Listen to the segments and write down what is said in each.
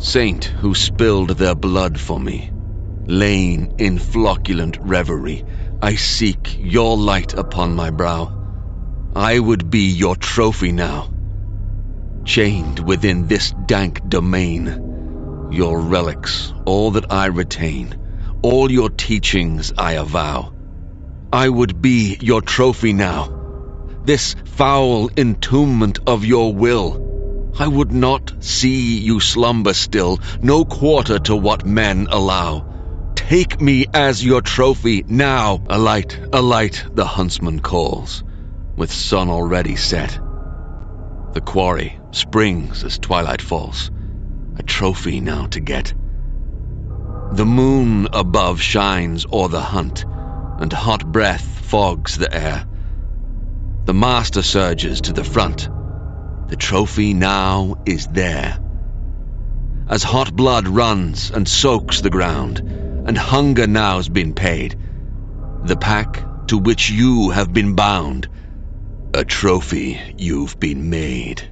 Saint who spilled their blood for me, laying in flocculent reverie, I seek your light upon my brow. I would be your trophy now, chained within this dank domain. Your relics, all that I retain, all your teachings I avow. I would be your trophy now, this foul entombment of your will. I would not see you slumber still, no quarter to what men allow. Take me as your trophy now. Alight, alight, the huntsman calls, with sun already set. The quarry springs as twilight falls, a trophy now to get. The moon above shines o'er the hunt, and hot breath fogs the air. The master surges to the front. The trophy now is there. As hot blood runs and soaks the ground, and hunger now's been paid, the pack to which you have been bound, a trophy you've been made.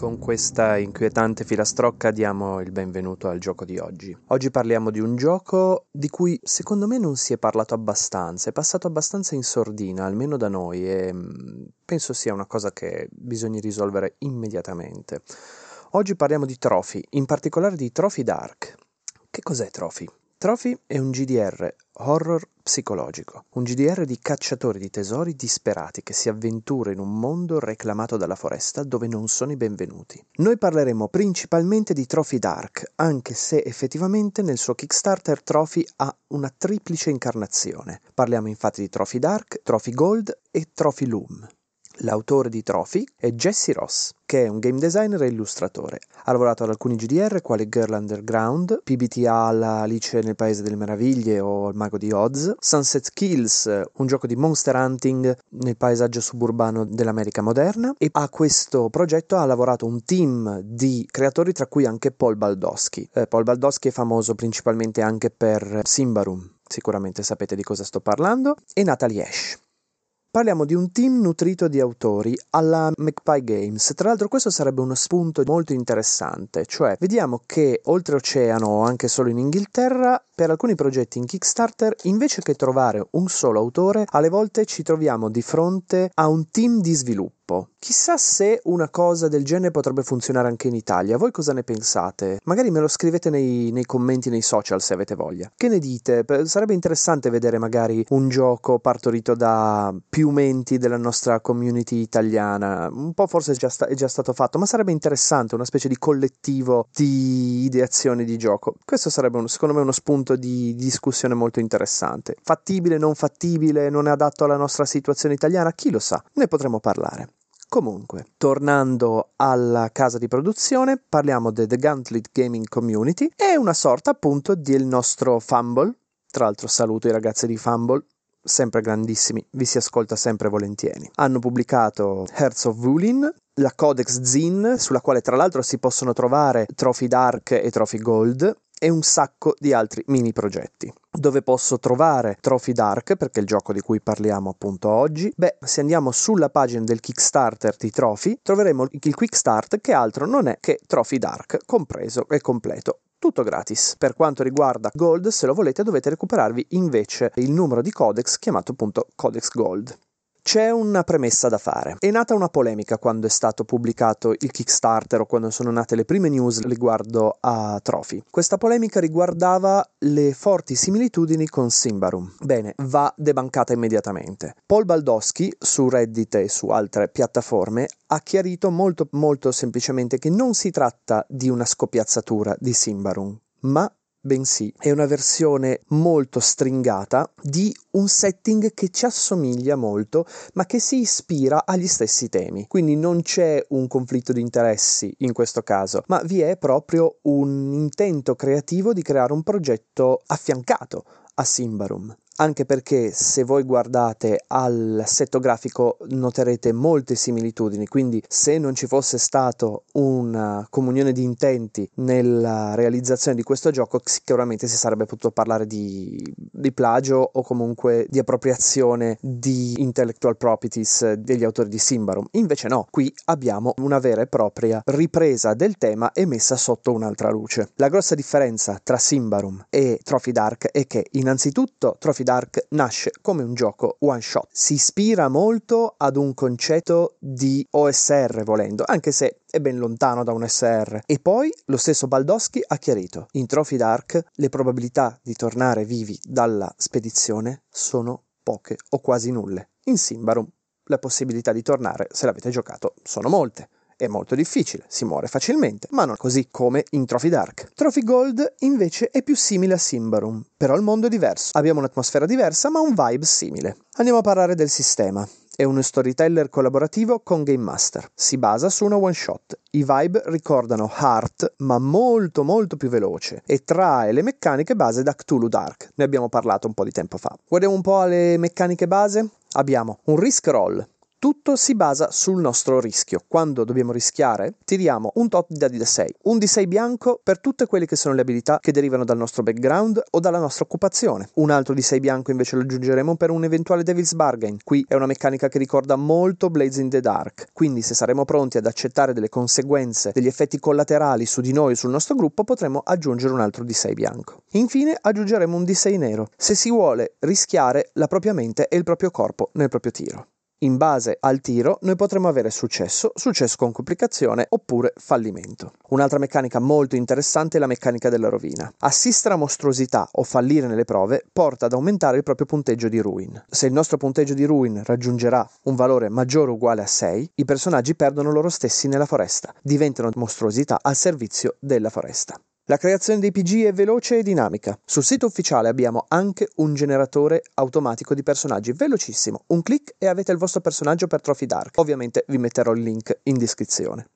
Con questa inquietante filastrocca diamo il benvenuto al gioco di oggi. Oggi parliamo di un gioco di cui secondo me non si è parlato abbastanza, è passato abbastanza in sordina, almeno da noi, e mm, penso sia una cosa che bisogna risolvere immediatamente. Oggi parliamo di Trophy, in particolare di Trophy Dark. Che cos'è Trophy? Trophy è un GDR horror psicologico, un GDR di cacciatori di tesori disperati che si avventura in un mondo reclamato dalla foresta dove non sono i benvenuti. Noi parleremo principalmente di Trophy Dark, anche se effettivamente nel suo Kickstarter Trophy ha una triplice incarnazione. Parliamo infatti di Trophy Dark, Trophy Gold e Trophy Loom. L'autore di Trophy è Jesse Ross, che è un game designer e illustratore. Ha lavorato ad alcuni GDR quali Girl Underground, PBTA alla Alice nel Paese delle Meraviglie o Il Mago di Oz, Sunset Kills, un gioco di monster hunting nel paesaggio suburbano dell'America moderna e a questo progetto ha lavorato un team di creatori tra cui anche Paul Baldowski. Eh, Paul Baldowski è famoso principalmente anche per Simbarum, sicuramente sapete di cosa sto parlando, e Natalie Ash. Parliamo di un team nutrito di autori alla McPie Games. Tra l'altro questo sarebbe uno spunto molto interessante, cioè vediamo che oltreoceano o anche solo in Inghilterra, per alcuni progetti in Kickstarter, invece che trovare un solo autore, alle volte ci troviamo di fronte a un team di sviluppo. Chissà se una cosa del genere potrebbe funzionare anche in Italia. Voi cosa ne pensate? Magari me lo scrivete nei, nei commenti nei social se avete voglia. Che ne dite? Sarebbe interessante vedere magari un gioco partorito da più menti della nostra community italiana. Un po' forse è già, sta- è già stato fatto, ma sarebbe interessante una specie di collettivo di ideazioni di gioco. Questo sarebbe uno, secondo me uno spunto di discussione molto interessante. Fattibile, non fattibile, non è adatto alla nostra situazione italiana? Chi lo sa? Ne potremo parlare. Comunque, tornando alla casa di produzione, parliamo di The Gauntlet Gaming Community e una sorta appunto del nostro Fumble. Tra l'altro saluto i ragazzi di Fumble, sempre grandissimi, vi si ascolta sempre volentieri. Hanno pubblicato Hearts of Wulin, la Codex Zin, sulla quale tra l'altro si possono trovare Trophy Dark e Trophy Gold, e un sacco di altri mini progetti. Dove posso trovare Trophy Dark, perché è il gioco di cui parliamo appunto oggi? Beh, se andiamo sulla pagina del Kickstarter di Trophy, troveremo il Quick Start che altro non è che Trophy Dark, compreso e completo tutto gratis. Per quanto riguarda Gold, se lo volete dovete recuperarvi invece il numero di codex chiamato appunto Codex Gold. C'è una premessa da fare. È nata una polemica quando è stato pubblicato il Kickstarter o quando sono nate le prime news riguardo a Trophy. Questa polemica riguardava le forti similitudini con Simbarum. Bene, va debancata immediatamente. Paul Baldowski su Reddit e su altre piattaforme ha chiarito molto molto semplicemente che non si tratta di una scopiazzatura di Simbarum, ma bensì è una versione molto stringata di un setting che ci assomiglia molto, ma che si ispira agli stessi temi. Quindi non c'è un conflitto di interessi in questo caso, ma vi è proprio un intento creativo di creare un progetto affiancato a Simbarum anche perché se voi guardate all'assetto grafico noterete molte similitudini, quindi se non ci fosse stato una comunione di intenti nella realizzazione di questo gioco, sicuramente si sarebbe potuto parlare di, di plagio o comunque di appropriazione di intellectual properties degli autori di Simbarum. Invece no, qui abbiamo una vera e propria ripresa del tema e messa sotto un'altra luce. La grossa differenza tra Simbarum e Trophy Dark è che innanzitutto Trophy Dark Dark nasce come un gioco one shot. Si ispira molto ad un concetto di OSR volendo, anche se è ben lontano da un SR. E poi lo stesso Baldowski ha chiarito: in Trophy Dark le probabilità di tornare vivi dalla spedizione sono poche o quasi nulle. In Simbarum le possibilità di tornare, se l'avete giocato, sono molte. È molto difficile, si muore facilmente, ma non così come in Trophy Dark. Trophy Gold invece è più simile a Simbarum, però il mondo è diverso. Abbiamo un'atmosfera diversa, ma un vibe simile. Andiamo a parlare del sistema. È uno storyteller collaborativo con Game Master. Si basa su una one shot. I vibe ricordano Heart, ma molto molto più veloce e trae le meccaniche base da Cthulhu Dark. Ne abbiamo parlato un po' di tempo fa. Guardiamo un po' alle meccaniche base. Abbiamo un risk roll, tutto si basa sul nostro rischio. Quando dobbiamo rischiare, tiriamo un tot di dadi da 6, un di 6 bianco per tutte quelle che sono le abilità che derivano dal nostro background o dalla nostra occupazione. Un altro di 6 bianco invece lo aggiungeremo per un eventuale Devil's Bargain. Qui è una meccanica che ricorda molto Blades in the Dark, quindi se saremo pronti ad accettare delle conseguenze, degli effetti collaterali su di noi o sul nostro gruppo, potremo aggiungere un altro di 6 bianco. Infine aggiungeremo un di 6 nero, se si vuole rischiare la propria mente e il proprio corpo nel proprio tiro in base al tiro noi potremo avere successo, successo con complicazione oppure fallimento. Un'altra meccanica molto interessante è la meccanica della rovina. Assistere a mostruosità o fallire nelle prove porta ad aumentare il proprio punteggio di ruin. Se il nostro punteggio di ruin raggiungerà un valore maggiore o uguale a 6, i personaggi perdono loro stessi nella foresta, diventano mostruosità al servizio della foresta. La creazione dei PG è veloce e dinamica. Sul sito ufficiale abbiamo anche un generatore automatico di personaggi velocissimo. Un clic e avete il vostro personaggio per Trophy Dark. Ovviamente vi metterò il link in descrizione.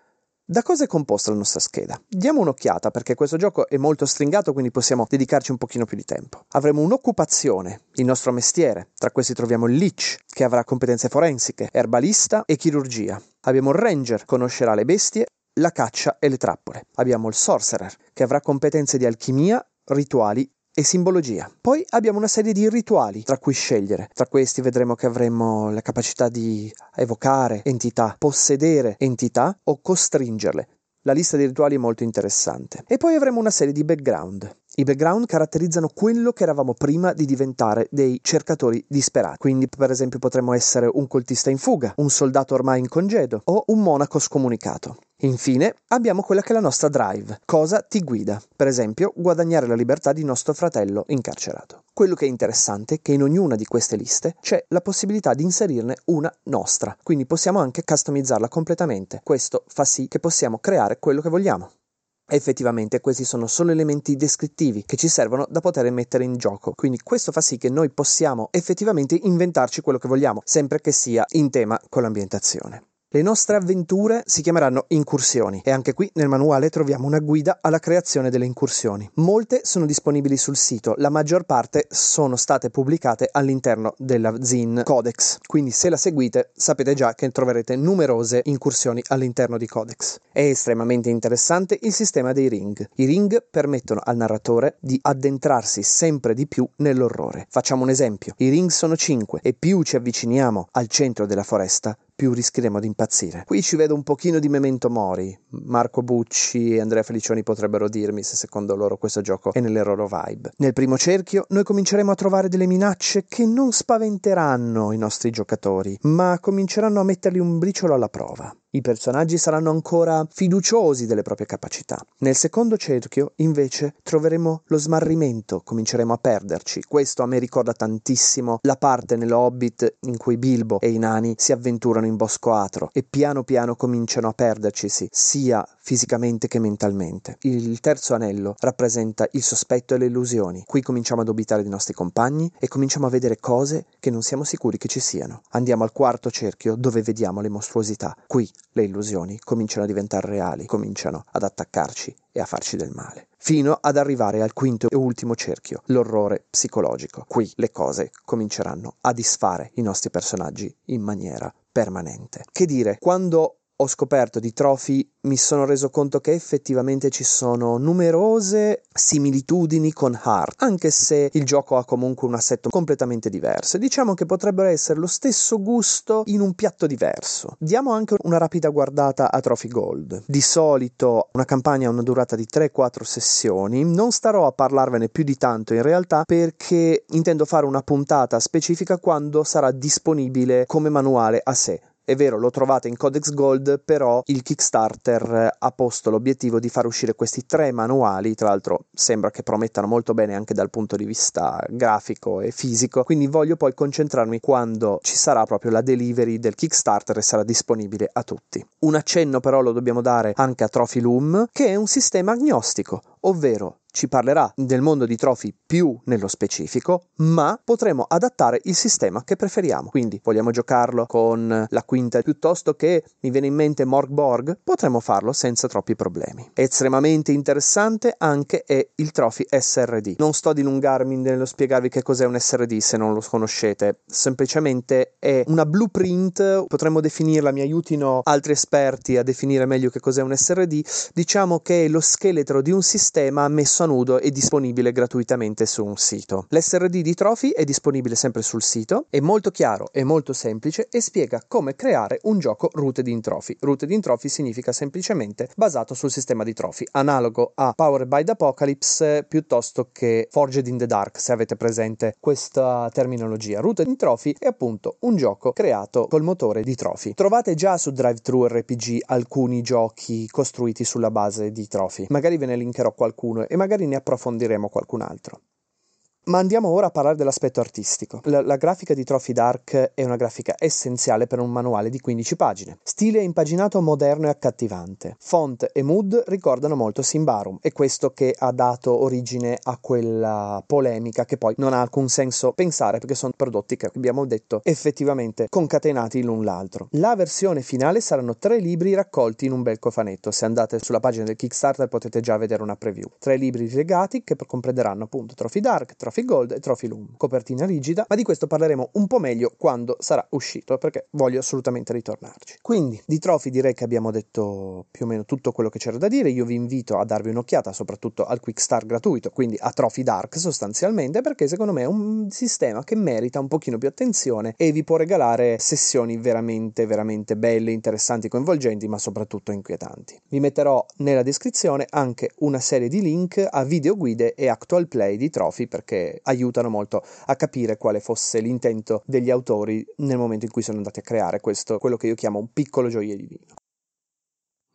Da cosa è composta la nostra scheda? Diamo un'occhiata perché questo gioco è molto stringato quindi possiamo dedicarci un pochino più di tempo. Avremo un'occupazione, il nostro mestiere, tra questi troviamo il Lich che avrà competenze forensiche, erbalista e chirurgia. Abbiamo il Ranger, conoscerà le bestie la caccia e le trappole. Abbiamo il Sorcerer, che avrà competenze di alchimia, rituali e simbologia. Poi abbiamo una serie di rituali tra cui scegliere. Tra questi vedremo che avremo la capacità di evocare entità, possedere entità o costringerle. La lista di rituali è molto interessante. E poi avremo una serie di background. I background caratterizzano quello che eravamo prima di diventare dei cercatori disperati. Quindi, per esempio, potremmo essere un coltista in fuga, un soldato ormai in congedo o un monaco scomunicato. Infine, abbiamo quella che è la nostra drive. Cosa ti guida? Per esempio, guadagnare la libertà di nostro fratello incarcerato. Quello che è interessante è che in ognuna di queste liste c'è la possibilità di inserirne una nostra, quindi possiamo anche customizzarla completamente. Questo fa sì che possiamo creare quello che vogliamo. Effettivamente questi sono solo elementi descrittivi che ci servono da poter mettere in gioco, quindi questo fa sì che noi possiamo effettivamente inventarci quello che vogliamo, sempre che sia in tema con l'ambientazione. Le nostre avventure si chiameranno incursioni e anche qui nel manuale troviamo una guida alla creazione delle incursioni. Molte sono disponibili sul sito, la maggior parte sono state pubblicate all'interno della Zin Codex, quindi se la seguite sapete già che troverete numerose incursioni all'interno di Codex. È estremamente interessante il sistema dei ring. I ring permettono al narratore di addentrarsi sempre di più nell'orrore. Facciamo un esempio, i ring sono 5 e più ci avviciniamo al centro della foresta, più rischieremo di impazzire. Qui ci vedo un pochino di memento mori. Marco Bucci e Andrea Felicioni potrebbero dirmi se secondo loro questo gioco è nelle loro vibe. Nel primo cerchio noi cominceremo a trovare delle minacce che non spaventeranno i nostri giocatori, ma cominceranno a metterli un briciolo alla prova. I personaggi saranno ancora fiduciosi delle proprie capacità. Nel secondo cerchio, invece, troveremo lo smarrimento, cominceremo a perderci. Questo a me ricorda tantissimo la parte nell'Hobbit in cui Bilbo e i nani si avventurano in Bosco Atro e piano piano cominciano a perdercisi, sia fisicamente che mentalmente. Il terzo anello rappresenta il sospetto e le illusioni. Qui cominciamo a dubitare dei nostri compagni e cominciamo a vedere cose che non siamo sicuri che ci siano. Andiamo al quarto cerchio dove vediamo le mostruosità. Qui le illusioni cominciano a diventare reali, cominciano ad attaccarci e a farci del male. Fino ad arrivare al quinto e ultimo cerchio, l'orrore psicologico. Qui le cose cominceranno a disfare i nostri personaggi in maniera permanente. Che dire, quando ho scoperto di Trophy mi sono reso conto che effettivamente ci sono numerose similitudini con Heart, anche se il gioco ha comunque un assetto completamente diverso. Diciamo che potrebbero essere lo stesso gusto in un piatto diverso. Diamo anche una rapida guardata a Trophy Gold. Di solito una campagna ha una durata di 3-4 sessioni, non starò a parlarvene più di tanto in realtà perché intendo fare una puntata specifica quando sarà disponibile come manuale a sé è vero, lo trovate in Codex Gold, però il Kickstarter ha posto l'obiettivo di far uscire questi tre manuali, tra l'altro sembra che promettano molto bene anche dal punto di vista grafico e fisico, quindi voglio poi concentrarmi quando ci sarà proprio la delivery del Kickstarter e sarà disponibile a tutti. Un accenno però lo dobbiamo dare anche a Trophy Loom, che è un sistema agnostico, ovvero ci parlerà del mondo di Trophy più nello specifico, ma potremo adattare il sistema che preferiamo. Quindi vogliamo giocarlo con la quinta piuttosto che mi viene in mente Morg Borg, potremo farlo senza troppi problemi. Estremamente interessante anche è il Trophy SRD. Non sto a dilungarmi nello spiegarvi che cos'è un SRD se non lo conoscete, semplicemente è una blueprint, potremmo definirla, mi aiutino altri esperti a definire meglio che cos'è un SRD, diciamo che è lo scheletro di un sistema messo a nudo e disponibile gratuitamente su un sito. L'SRD di Trophy è disponibile sempre sul sito, è molto chiaro e molto semplice e spiega come creare un gioco rooted in Trophy. Rooted in Trophy significa semplicemente basato sul sistema di Trophy, analogo a Powered by the Apocalypse piuttosto che Forged in the Dark, se avete presente questa terminologia. Rooted in Trophy è appunto un gioco creato col motore di Trophy. Trovate già su DriveThru RPG alcuni giochi costruiti sulla base di Trophy. Magari ve ne linkerò qualcuno e magari ne approfondiremo qualcun altro. Ma andiamo ora a parlare dell'aspetto artistico. La, la, grafica di Trophy Dark è una grafica essenziale per un manuale di 15 pagine. Stile impaginato moderno e accattivante. Font e mood ricordano molto Simbarum, è questo che ha dato origine a quella polemica che poi non ha alcun senso pensare perché sono prodotti che abbiamo detto effettivamente concatenati l'un l'altro. La versione finale saranno tre libri raccolti in un bel cofanetto. Se andate sulla pagina del Kickstarter potete già vedere una preview. Tre libri legati che comprenderanno appunto Trophy Dark, Trophy Trophy Gold e Trophy Loom, copertina rigida, ma di questo parleremo un po' meglio quando sarà uscito, perché voglio assolutamente ritornarci. Quindi, di Trophy direi che abbiamo detto più o meno tutto quello che c'era da dire, io vi invito a darvi un'occhiata soprattutto al Quick Start gratuito, quindi a Trophy Dark sostanzialmente, perché secondo me è un sistema che merita un pochino più attenzione e vi può regalare sessioni veramente, veramente belle, interessanti, coinvolgenti, ma soprattutto inquietanti. Vi metterò nella descrizione anche una serie di link a videoguide e actual play di Trophy perché aiutano molto a capire quale fosse l'intento degli autori nel momento in cui sono andati a creare questo, quello che io chiamo un piccolo gioiellino.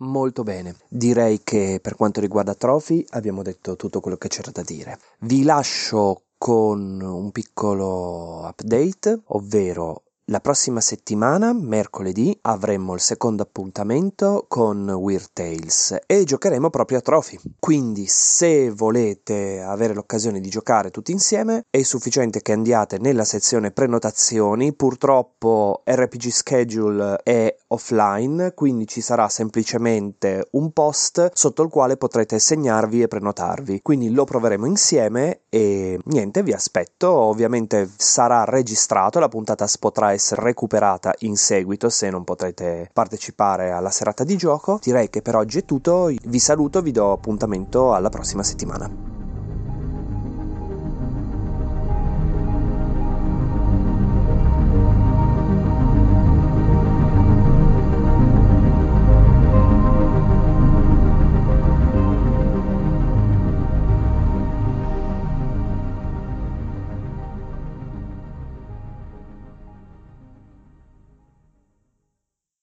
Molto bene, direi che per quanto riguarda Trophy abbiamo detto tutto quello che c'era da dire. Vi lascio con un piccolo update, ovvero la prossima settimana, mercoledì, avremo il secondo appuntamento con Weird Tales e giocheremo proprio a Trophy. Quindi, se volete avere l'occasione di giocare tutti insieme, è sufficiente che andiate nella sezione prenotazioni. Purtroppo RPG Schedule è offline, quindi ci sarà semplicemente un post sotto il quale potrete segnarvi e prenotarvi. Quindi lo proveremo insieme e niente, vi aspetto. Ovviamente sarà registrato, la puntata potrà essere essere recuperata in seguito se non potrete partecipare alla serata di gioco. Direi che per oggi è tutto, vi saluto, vi do appuntamento alla prossima settimana.